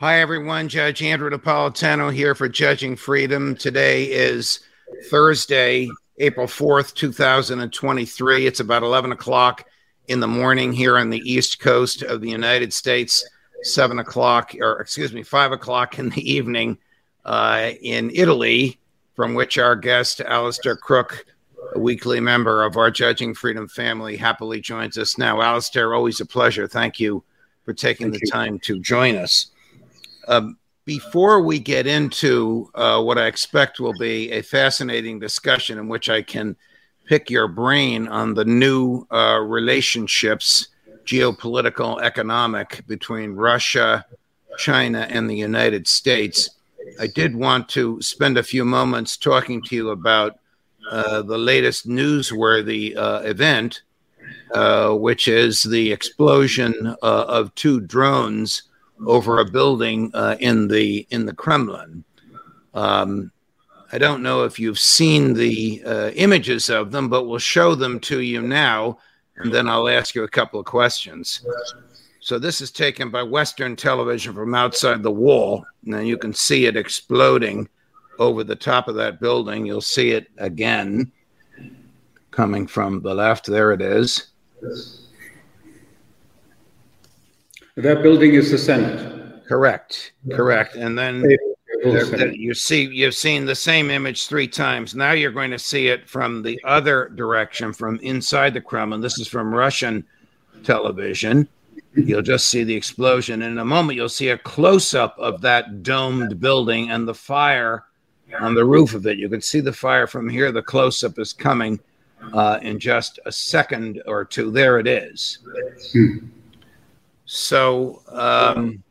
Hi, everyone. Judge Andrew Napolitano here for Judging Freedom. Today is Thursday, April 4th, 2023. It's about 11 o'clock in the morning here on the East Coast of the United States, 7 o'clock, or excuse me, 5 o'clock in the evening uh, in Italy, from which our guest, Alastair Crooke, a weekly member of our Judging Freedom family, happily joins us now. Alastair, always a pleasure. Thank you for taking Thank the you. time to join us. Um, before we get into uh, what I expect will be a fascinating discussion in which I can pick your brain on the new uh, relationships, geopolitical, economic, between Russia, China, and the United States, I did want to spend a few moments talking to you about uh, the latest newsworthy uh, event, uh, which is the explosion uh, of two drones over a building uh, in the in the Kremlin. Um, I don't know if you've seen the uh, images of them, but we'll show them to you now, and then I'll ask you a couple of questions. So this is taken by Western television from outside the wall, and you can see it exploding over the top of that building. You'll see it again coming from the left. There it is. That building is the Senate. Correct. Correct. And then you see you've seen the same image three times. Now you're going to see it from the other direction, from inside the Kremlin. This is from Russian television. You'll just see the explosion. In a moment, you'll see a close up of that domed building and the fire on the roof of it. You can see the fire from here. The close up is coming uh, in just a second or two. There it is. Hmm. So um,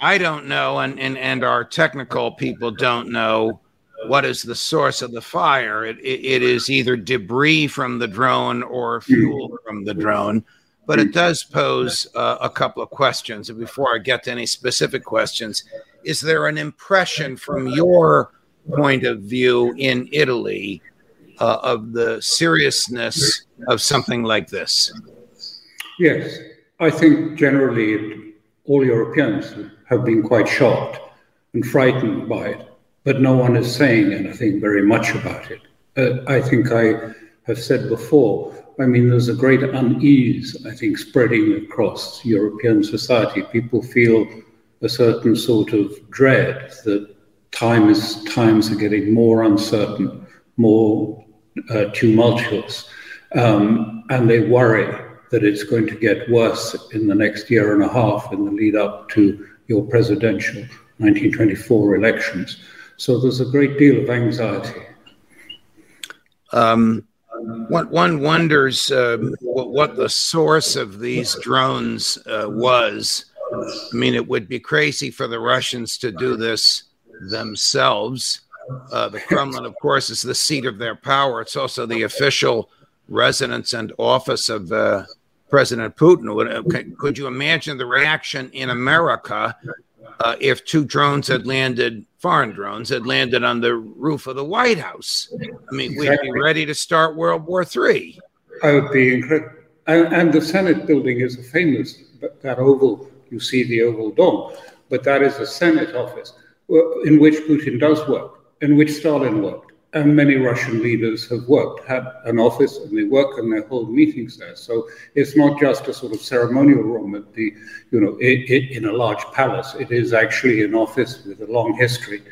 I don't know, and, and, and our technical people don't know what is the source of the fire. It, it, it is either debris from the drone or fuel from the drone, but it does pose uh, a couple of questions. And before I get to any specific questions, is there an impression from your point of view in Italy uh, of the seriousness of something like this? Yes. I think generally all Europeans have been quite shocked and frightened by it, but no one is saying anything very much about it. Uh, I think I have said before, I mean, there's a great unease, I think, spreading across European society. People feel a certain sort of dread that time is, times are getting more uncertain, more uh, tumultuous, um, and they worry that it's going to get worse in the next year and a half in the lead up to your presidential 1924 elections. So there's a great deal of anxiety. Um, one, wonders uh, what, what, the source of these drones uh, was. I mean, it would be crazy for the Russians to do this themselves. Uh, the Kremlin, of course, is the seat of their power. It's also the official residence and office of uh, President Putin. Would, could you imagine the reaction in America uh, if two drones had landed, foreign drones had landed on the roof of the White House? I mean, we'd be ready to start World War III. I would be incredible. And, and, the Senate building is a famous, that oval, you see the oval dome, but that is a Senate office in which Putin does work, in which Stalin worked and many Russian leaders have worked, had an office, and they work and they hold meetings there. So it's not just a sort of ceremonial room at the, you know, it, it, in a large palace. It is actually an office with a long history,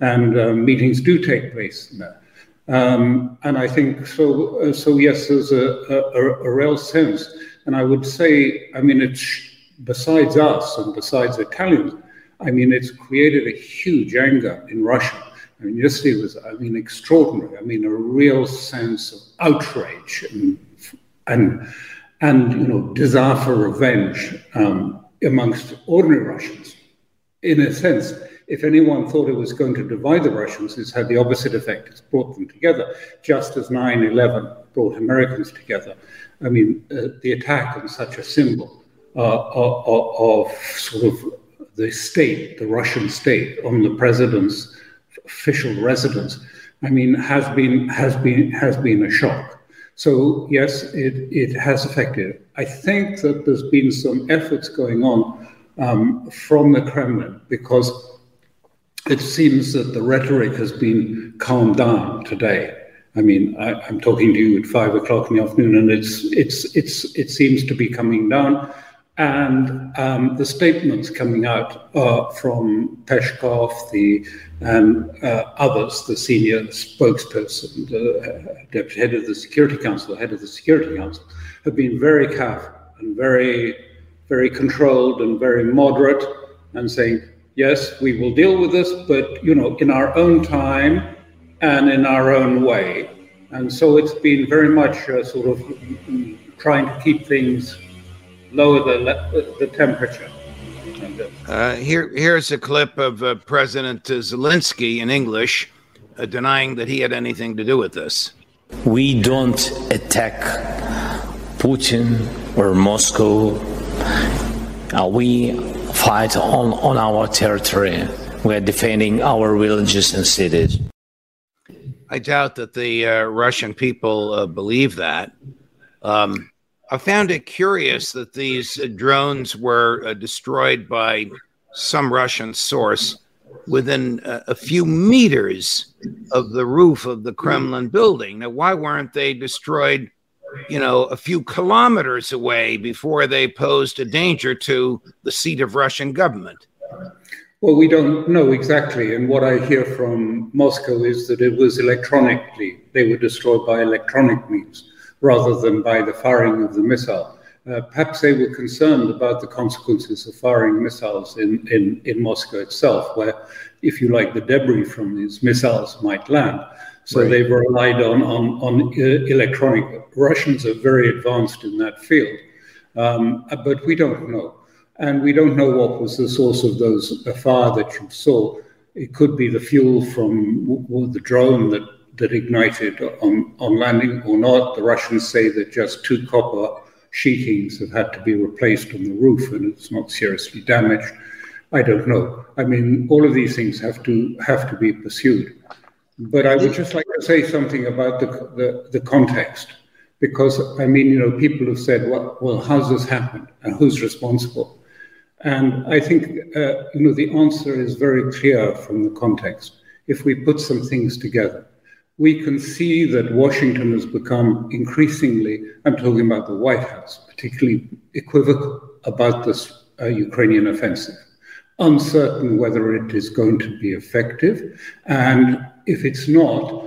and uh, meetings do take place there. Um, and I think so. Uh, so yes, there's a, a, a, real sense, and I would say, I mean, it's besides us and besides Italians, I mean, it's created a huge anger in Russia I mean, yesterday was, I mean, extraordinary. I mean, a real sense of outrage and, and, and you know, desire for revenge um, amongst ordinary Russians. In a sense, if anyone thought it was going to divide the Russians, it's had the opposite effect. It's brought them together, just as 9 11 brought Americans together. I mean, uh, the attack on such a symbol uh, of, of, sort of the state, the Russian state, on the president's official residence, I mean, has been has been has been a shock. So yes, it it has affected. I think that there's been some efforts going on um, from the Kremlin because it seems that the rhetoric has been calmed down today. I mean, I, am talking to you at five o'clock in the afternoon, and it's it's it's it seems to be coming down and um, the statements coming out uh, from Peskov, the and uh, others, the senior spokesperson, the uh, deputy head of the Security Council, the head of the Security Council, have been very careful and very, very controlled and very moderate, and saying, yes, we will deal with this, but you know, in our own time and in our own way. And so it's been very much sort of trying to keep things lower the, the temperature. Uh, here, here's a clip of uh, President Zelensky in English uh, denying that he had anything to do with this. We don't attack Putin or Moscow. Uh, we fight on, on our territory. We are defending our villages and cities. I doubt that the uh, Russian people uh, believe that. Um, I found it curious that these drones were uh, destroyed by some Russian source within a few meters of the roof of the Kremlin building. Now, why weren't they destroyed, you know, a few kilometers away before they posed a danger to the seat of Russian government? Well, we don't know exactly. And what I hear from Moscow is that it was electronically, they were destroyed by electronic means rather than by the firing of the missile. Uh, perhaps they were concerned about the consequences of firing missiles in, in, in Moscow itself, where, if you like, the debris from these missiles might land. So right. they've relied on, on, on uh, electronic. Russians are very advanced in that field, um, but we don't know. And we don't know what was the source of those fire that you saw. It could be the fuel from the drone that that ignited on, on landing or not. The Russians say that just two copper sheetings have had to be replaced on the roof and it's not seriously damaged. I don't know. I mean, all of these things have to have to be pursued. But I would just like to say something about the, the, the context, because I mean, you know, people have said, well, well, how's this happened and who's responsible? And I think, uh, you know, the answer is very clear from the context. If we put some things together, we can see that Washington has become increasingly, I'm talking about the White House, particularly equivocal about this uh, Ukrainian offensive, uncertain whether it is going to be effective, and if it's not,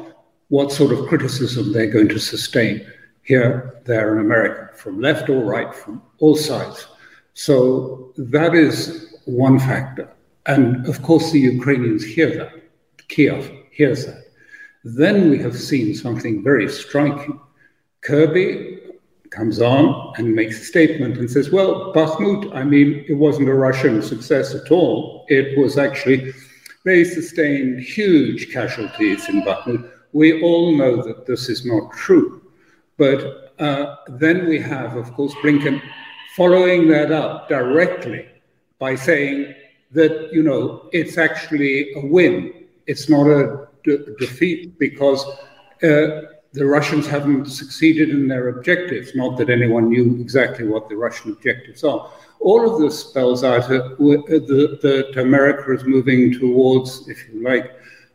what sort of criticism they're going to sustain here, there, in America, from left or right, from all sides. So that is one factor. And of course, the Ukrainians hear that. Kiev hears that. Then we have seen something very striking. Kirby comes on and makes a statement and says, Well, Bakhmut, I mean, it wasn't a Russian success at all. It was actually, they sustained huge casualties in Bakhmut. We all know that this is not true. But uh, then we have, of course, Blinken following that up directly by saying that, you know, it's actually a win. It's not a defeat because uh, the Russians haven't succeeded in their objectives. Not that anyone knew exactly what the Russian objectives are. All of this spells out uh, that America is moving towards, if you like,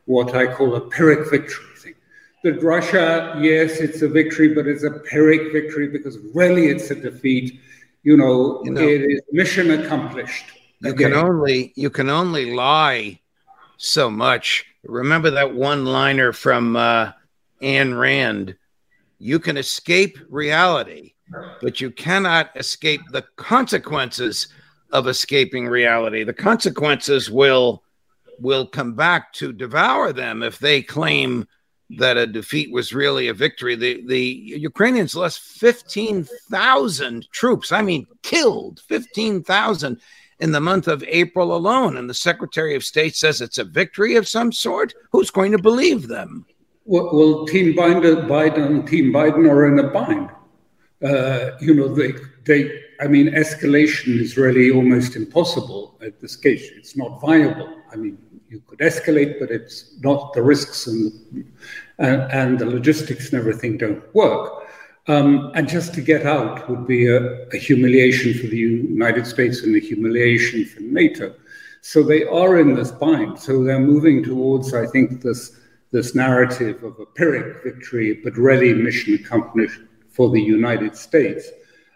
what I call a Pyrrhic victory thing. That Russia, yes, it's a victory, but it's a Pyrrhic victory because really it's a defeat. You know, you know it is mission accomplished. You can only you can only lie so much Remember that one liner from uh, Ayn Rand you can escape reality, but you cannot escape the consequences of escaping reality. The consequences will will come back to devour them if they claim that a defeat was really a victory. The the Ukrainians lost 15,000 troops. I mean, killed 15,000 in the month of April alone. And the Secretary of State says it's a victory of some sort. Who's going to believe them? Well, Team Biden, Team Biden are in a bind. Uh, you know, they, they, I mean, escalation is really almost impossible at this case. It's not viable. I mean, you could escalate, but it's not the risks and, and, and the logistics and everything don't work. Um, and just to get out would be a, a, humiliation for the United States and a humiliation for NATO. So they are in this bind. So they're moving towards, I think, this this narrative of a Pyrrhic victory, but really mission accomplished for the United States,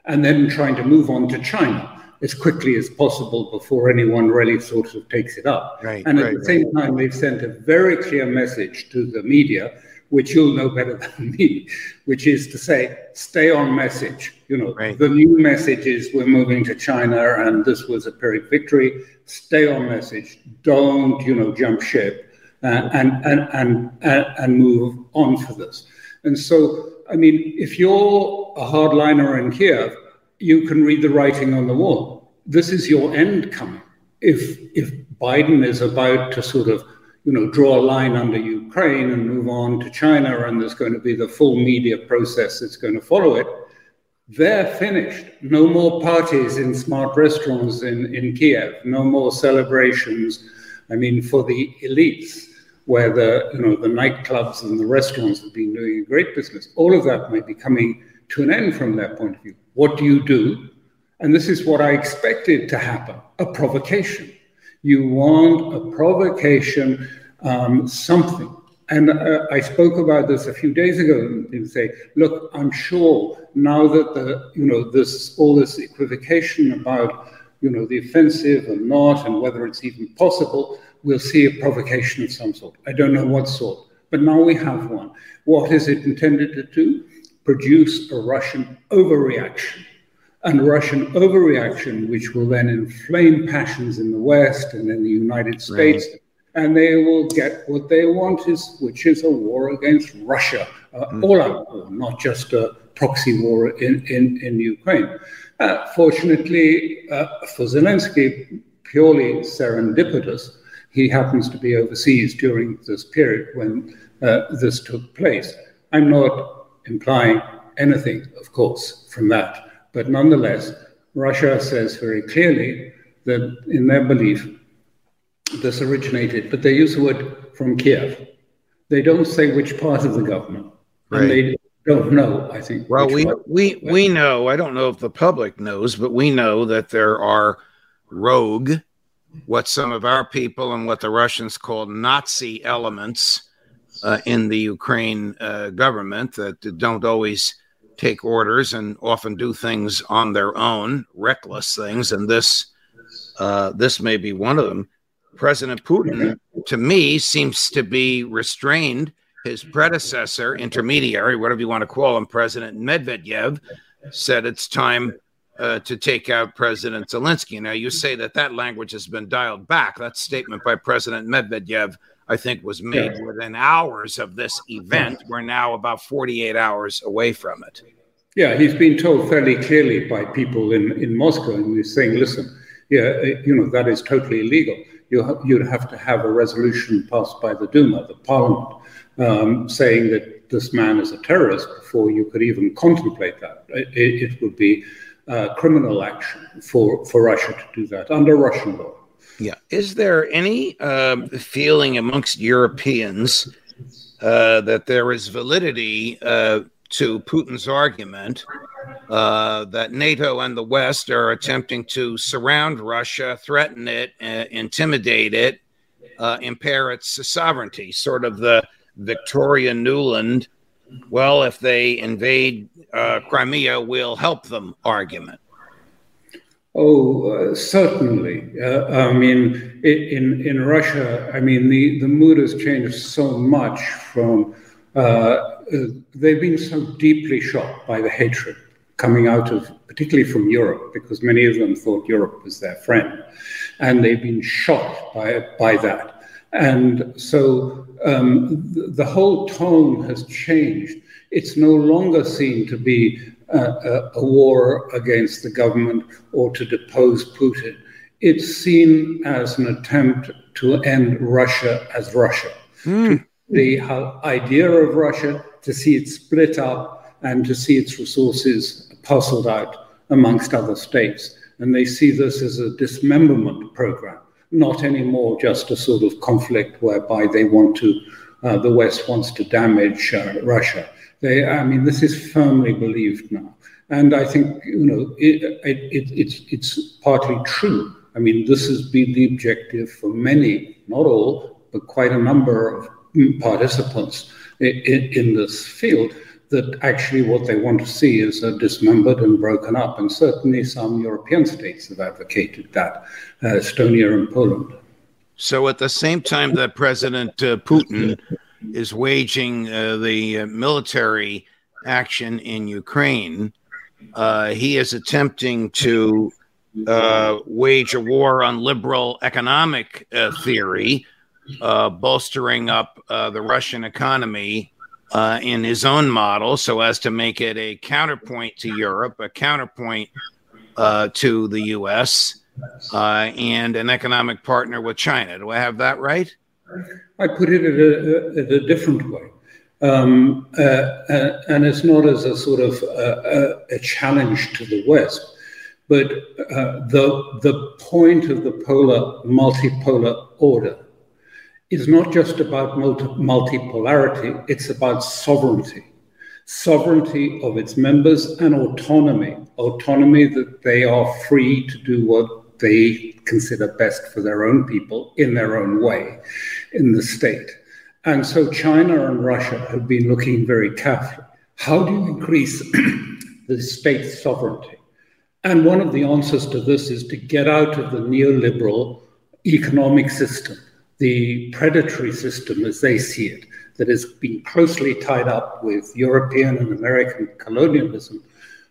and then trying to move on to China as quickly as possible before anyone really sort of takes it up. Right, and at right, the same right. time, they've sent a very clear message to the media, which you'll know better than me, which is to say, stay on message. You know, right. the new message is we're moving to China and this was a Pyrrhic victory. Stay on message. Don't, you know, jump ship. Uh, and, and, and, and, and move on for this. And so, I mean, if you're a hardliner in Kiev, you can read the writing on the wall. This is your end coming. If if Biden is about to sort of you know draw a line under Ukraine and move on to China, and there's going to be the full media process that's going to follow it, they're finished. No more parties in smart restaurants in, in Kiev. No more celebrations. I mean, for the elites, where the you know the nightclubs and the restaurants have been doing a great business. All of that might be coming to an end from their point of view. What do you do? And this is what I expected to happen a provocation. You want a provocation, um, something. And uh, I spoke about this a few days ago and say, look, I'm sure now that the, you know, this, all this equivocation about, you know, the offensive and not, and whether it's even possible, we'll see a provocation of some sort. I don't know what sort, but now we have one. What is it intended to do? Produce a Russian overreaction. And Russian overreaction, which will then inflame passions in the West and in the United States, right. And they will get what they want, is which is a war against Russia, uh, mm. all out war, not just a proxy war in, in, in Ukraine. Uh, fortunately uh, for Zelensky, purely serendipitous, he happens to be overseas during this period when uh, this took place. I'm not implying anything, of course, from that. But nonetheless, Russia says very clearly that in their belief, this originated, but they use the word from Kiev. They don't say which part of the government. Right. And they don't know, I think. Well, we, we, we know, I don't know if the public knows, but we know that there are rogue what some of our people and what the Russians call Nazi elements uh, in the Ukraine uh, government that don't always take orders and often do things on their own, reckless things, and this uh, this may be one of them. President Putin, to me, seems to be restrained. His predecessor, intermediary, whatever you want to call him, President Medvedev, said it's time uh, to take out President Zelensky. Now, you say that that language has been dialed back. That statement by President Medvedev, I think, was made within hours of this event. We're now about 48 hours away from it. Yeah, he's been told fairly clearly by people in, in Moscow, and he's saying, listen, yeah, you know, that is totally illegal. You you'd have to have a resolution passed by the Duma, the parliament, um, saying that this man is a terrorist before you could even contemplate that. It, it would be uh, criminal action for, for Russia to do that under Russian law. Yeah. Is there any um, feeling amongst Europeans uh, that there is validity uh, to Putin's argument uh, that NATO and the West are attempting to surround Russia, threaten it, uh, intimidate it, uh, impair its sovereignty, sort of the Victoria Nuland well, if they invade uh, Crimea, we'll help them argument. Oh, uh, certainly. Uh, I mean, in in Russia, I mean the, the mood has changed so much. From they've been so deeply shocked by the hatred coming out of, particularly from Europe, because many of them thought Europe was their friend, and they've been shocked by by that. And so um, the, whole tone has changed. It's no longer seen to be a, a, war against the government or to depose Putin. It's seen as an attempt to end Russia as Russia. Mm. The idea of Russia, to see it split up and to see its resources parceled out amongst other states. And they see this as a dismemberment program, not anymore just a sort of conflict whereby they want to, uh, the West wants to damage uh, Russia. They, I mean, this is firmly believed now. And I think, you know, it, it, it, it's, it's partly true. I mean, this has been the objective for many, not all, but quite a number of participants in, in this field that actually what they want to see is uh, dismembered and broken up. And certainly some European states have advocated that, uh, Estonia and Poland. So at the same time that President uh, Putin is waging uh, the uh, military action in Ukraine, uh, he is attempting to wage a war on liberal economic theory, bolstering up the Russian economy uh, in his own model so as to make it a counterpoint to Europe, a counterpoint uh, to the US, uh, and an economic partner with China. Do I have that right? I put it in a, a, a different way. Um, uh, uh, and it's not as a sort of uh, a challenge to the West, but the, the point of the polar, multipolar order is not just about multi- multipolarity, it's about sovereignty. Sovereignty of its members and autonomy. Autonomy that they are free to do what they consider best for their own people in their own way in the state. And so China and Russia have been looking very carefully. How do you increase the state's sovereignty? And one of the answers to this is to get out of the neoliberal economic system the predatory system as they see it, that has been closely tied up with European and American colonialism,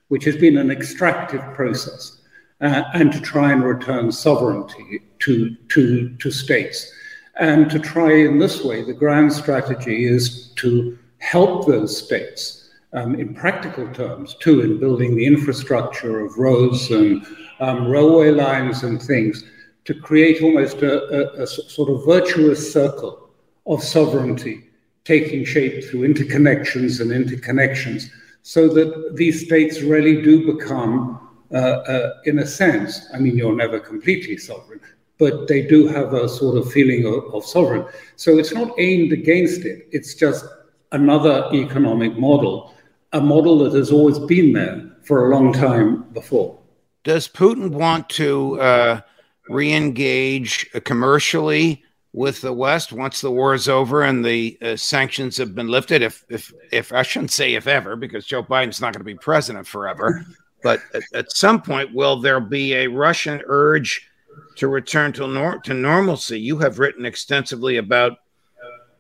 which has been an extractive process, uh, and to try and return sovereignty to, to, to states. And to try in this way, the grand strategy is to help those states um, in practical terms, too, in building the infrastructure of roads and um, railway lines and things to create almost a, a, a sort of virtuous circle of sovereignty taking shape through interconnections and interconnections so that these states really do become, uh, uh, in a sense, I mean, you're never completely sovereign, but they do have a sort of feeling of, of sovereign. So it's not aimed against it, it's just another economic model, a model that has always been there for a long time before. Does Putin want to? Uh re-engage commercially with the West once the war is over and the uh, sanctions have been lifted. If, if, if I shouldn't say if ever, because Joe Biden's not going to be president forever, but at, at, some point, will there be a Russian urge to return to, nor- to normalcy? You have written extensively about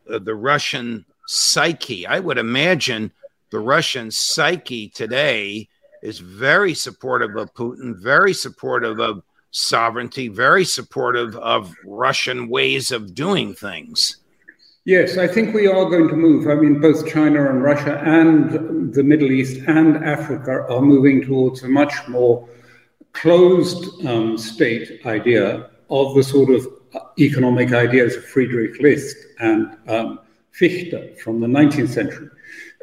uh, the Russian psyche. I would imagine the Russian psyche today is very supportive of Putin, very supportive of sovereignty, very supportive of Russian ways of doing things. Yes, I think we are going to move. I mean, both China and Russia and the Middle East and Africa are moving towards a much more closed um, state idea of the sort of economic ideas of Friedrich List and um, Fichte from the 19th century,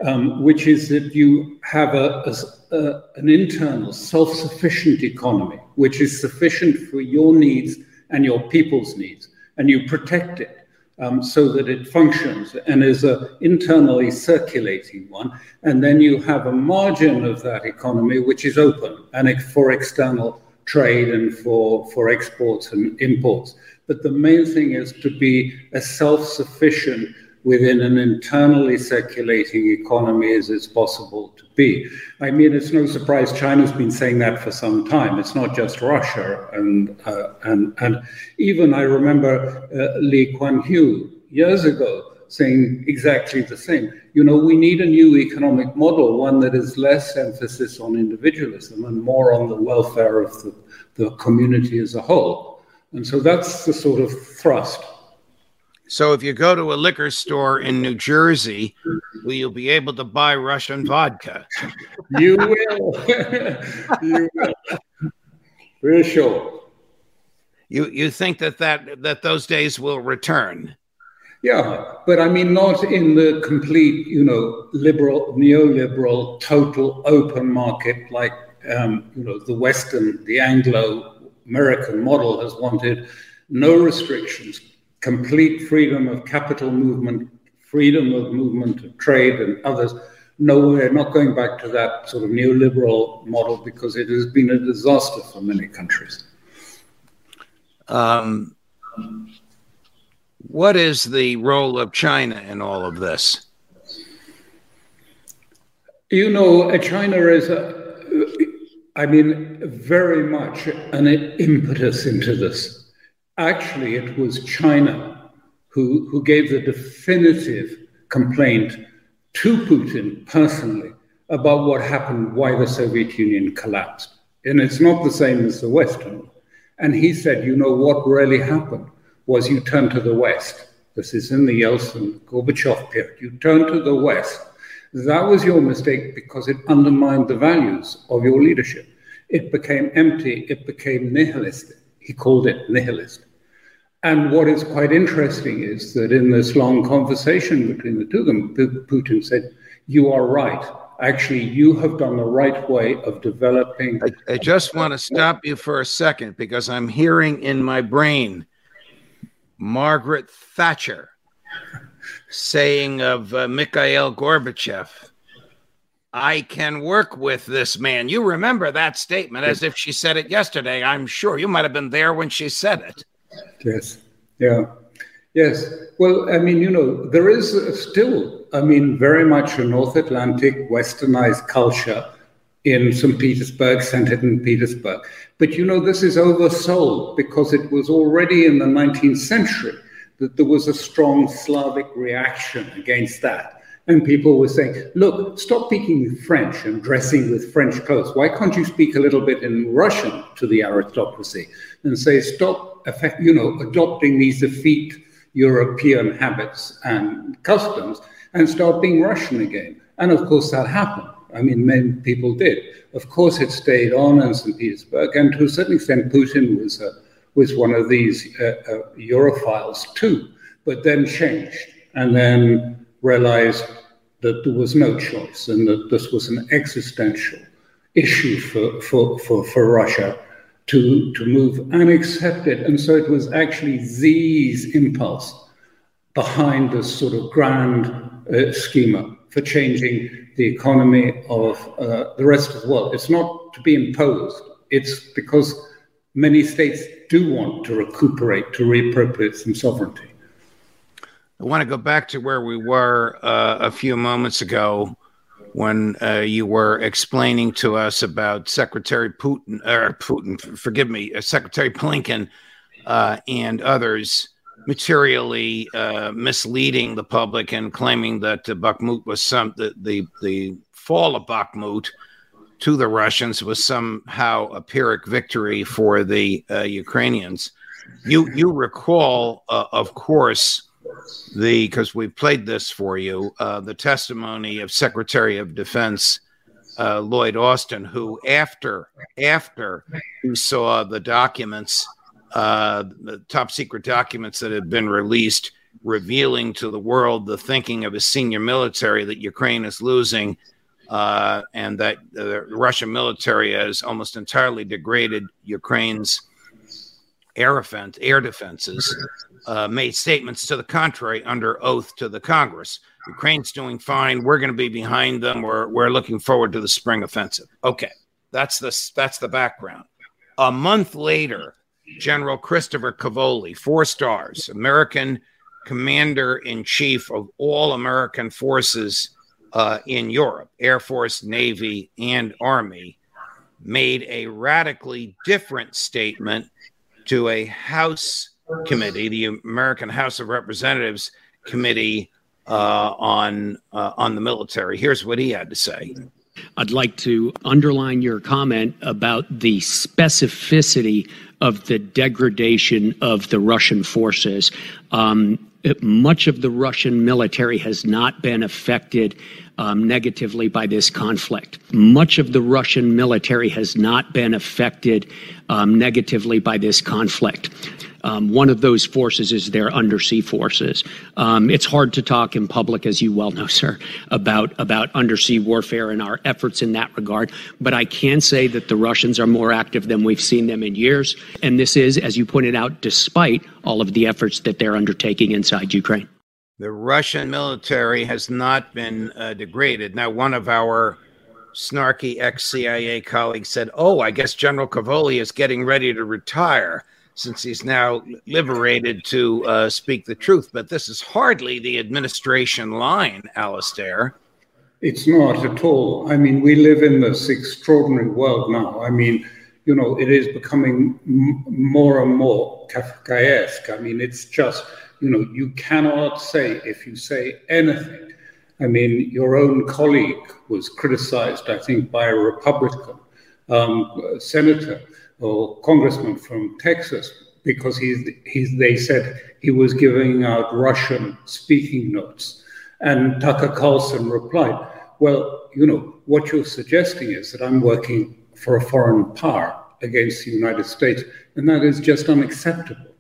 um, which is that you have a, a, a, an internal self sufficient economy, which is sufficient for your needs and your people's needs, and you protect it. Um, so that it functions and is an internally circulating one. And then you have a margin of that economy which is open and for external trade and for, for exports and imports. But the main thing is to be a self sufficient within an internally circulating economy as it's possible to be. I mean, it's no surprise China's been saying that for some time. It's not just Russia, and uh, and and even I remember uh, Lee Kuan Yew years ago saying exactly the same. You know, we need a new economic model, one that is less emphasis on individualism and more on the welfare of the, the community as a whole. And so that's the sort of thrust So if you go to a liquor store in New Jersey, will you be able to buy Russian vodka? You will. you will. For sure. You you think that, that that those days will return? Yeah, but I mean not in the complete, you know, liberal, neoliberal, total open market like um, you know the Western, the Anglo-American model has wanted. No restrictions, complete freedom of capital movement, freedom of movement of trade and others. No, we're not going back to that sort of neoliberal model because it has been a disaster for many countries. Um, what is the role of China in all of this? You know, China is, a, I mean, very much an impetus into this actually it was China who, who gave the definitive complaint to Putin personally about what happened, why the Soviet Union collapsed. And it's not the same as the Western. And he said, you know, what really happened was you turned to the West. This is in the Yeltsin Gorbachev period. You turned to the West. That was your mistake because it undermined the values of your leadership. It became empty, it became nihilistic. He called it nihilist. And what is quite interesting is that in this long conversation between the two of them, Putin said, You are right. Actually, you have done the right way of developing. I, I just want to stop you for a second because I'm hearing in my brain Margaret Thatcher saying of uh, Mikhail Gorbachev, I can work with this man. You remember that statement as if she said it yesterday. I'm sure you might have been there when she said it. Yes. Yeah. Yes. Well, I mean, you know, there is still, I mean, very much a North Atlantic westernized culture in St. Petersburg, centered in Petersburg. But, you know, this is oversold because it was already in the 19th century that there was a strong Slavic reaction against that. And people were saying, look, stop speaking French and dressing with French clothes. Why can't you speak a little bit in Russian to the aristocracy and say, stop, you know, adopting these effete European habits and customs and start being Russian again? And of course, that happened. I mean, many people did. Of course, it stayed on in St. Petersburg, and to a certain extent, Putin was, uh, was one of these uh, uh, Europhiles too, but then changed. And then realized that there was no choice and that this was an existential issue for, for, for, for Russia to, to move and accept it. And so it was actually Xi's impulse behind this sort of grand uh, schema for changing the economy of uh, the rest of the world. It's not to be imposed, it's because many states do want to recuperate, to reappropriate some sovereignty. I want to go back to where we were uh, a few moments ago when uh, you were explaining to us about Secretary Putin, or Putin, forgive me, uh, Secretary Blinken uh, and others materially uh, misleading the public and claiming that Bakhmut was some the, the the fall of Bakhmut to the Russians was somehow a Pyrrhic victory for the uh, Ukrainians. You you recall, of course the because we played this for you uh, the testimony of Secretary of Defense uh, Lloyd Austin, who after after he saw the documents, uh, the top secret documents that had been released, revealing to the world the thinking of a senior military that Ukraine is losing. Uh, and that the Russian military has almost entirely degraded Ukraine's air defense, air defenses, uh, made statements to the contrary under oath to the Congress. Ukraine's doing fine. We're going to be behind them. We're, we're looking forward to the spring offensive. Okay, that's the that's the background. A month later, General Christopher Cavoli, four stars, American commander in chief of all American forces uh, in Europe, Air Force, Navy, and Army, made a radically different statement to a House committee, the American House of Representatives committee uh, on uh, on the military. Here's what he had to say. I'd like to underline your comment about the specificity of the degradation of the Russian forces. Um, much of the Russian military has not been affected negatively by this conflict. Much of the Russian military has not been affected um, negatively by this conflict. Um, one of those forces is their undersea forces. Um, it's hard to talk in public, as you well know, sir, about about undersea warfare and our efforts in that regard. But I can say that the Russians are more active than we've seen them in years, and this is, as you pointed out, despite all of the efforts that they're undertaking inside Ukraine. The Russian military has not been uh, degraded. Now, one of our snarky ex CIA colleagues said, Oh, I guess General Cavoli is getting ready to retire since he's now liberated to uh, speak the truth. But this is hardly the administration line, Alastair. It's not at all. I mean, we live in this extraordinary world now. I mean, you know, it is becoming m- more and more Kafkaesque. I mean, it's just, you know, you cannot say, if you say anything, I mean, your own colleague was criticized, I think, by a Republican um, senator or congressman from Texas because he's, he's, they said he was giving out Russian speaking notes. And Tucker Carlson replied, Well, you know, what you're suggesting is that I'm working for a foreign power against the United States, and that is just unacceptable.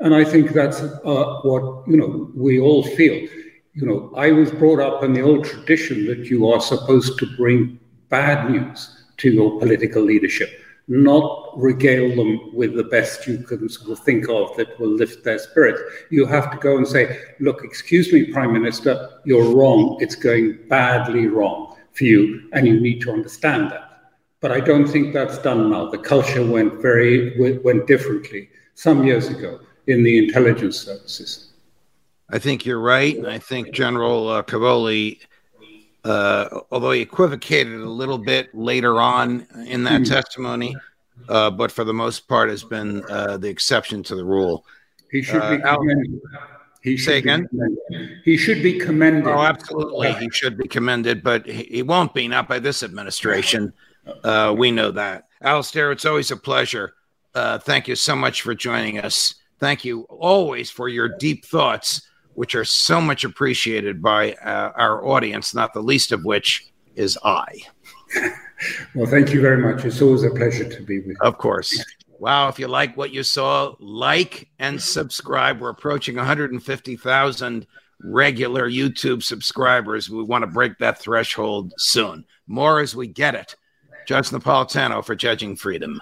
And I think that's uh, what, you know, we all feel. You know, I was brought up in the old tradition that you are supposed to bring bad news to your political leadership not regale them with the best you can sort of think of that will lift their spirits. You have to go and say, look, excuse me, Prime Minister, you're wrong. It's going badly wrong for you, and you need to understand that. But I don't think that's done now. The culture went very went differently some years ago in the intelligence services. I think you're right, and I think General uh, Cavoli uh, although he equivocated a little bit later on in that mm. testimony, uh, but for the most part has been uh, the exception to the rule. He should be uh, commended. He should Say again? He should be commended. Oh, absolutely. He should be commended, but he, won't be, not by this administration. Uh, we know that. Alastair, it's always a pleasure. Uh, thank you so much for joining us. Thank you always for your deep thoughts which are so much appreciated by uh, our audience, not the least of which is I. well, thank you very much. It's always a pleasure to be with you. Of course. Wow, if you like what you saw, like and subscribe. We're approaching 150,000 regular YouTube subscribers. We want to break that threshold soon. More as we get it. Judge Napolitano for Judging Freedom.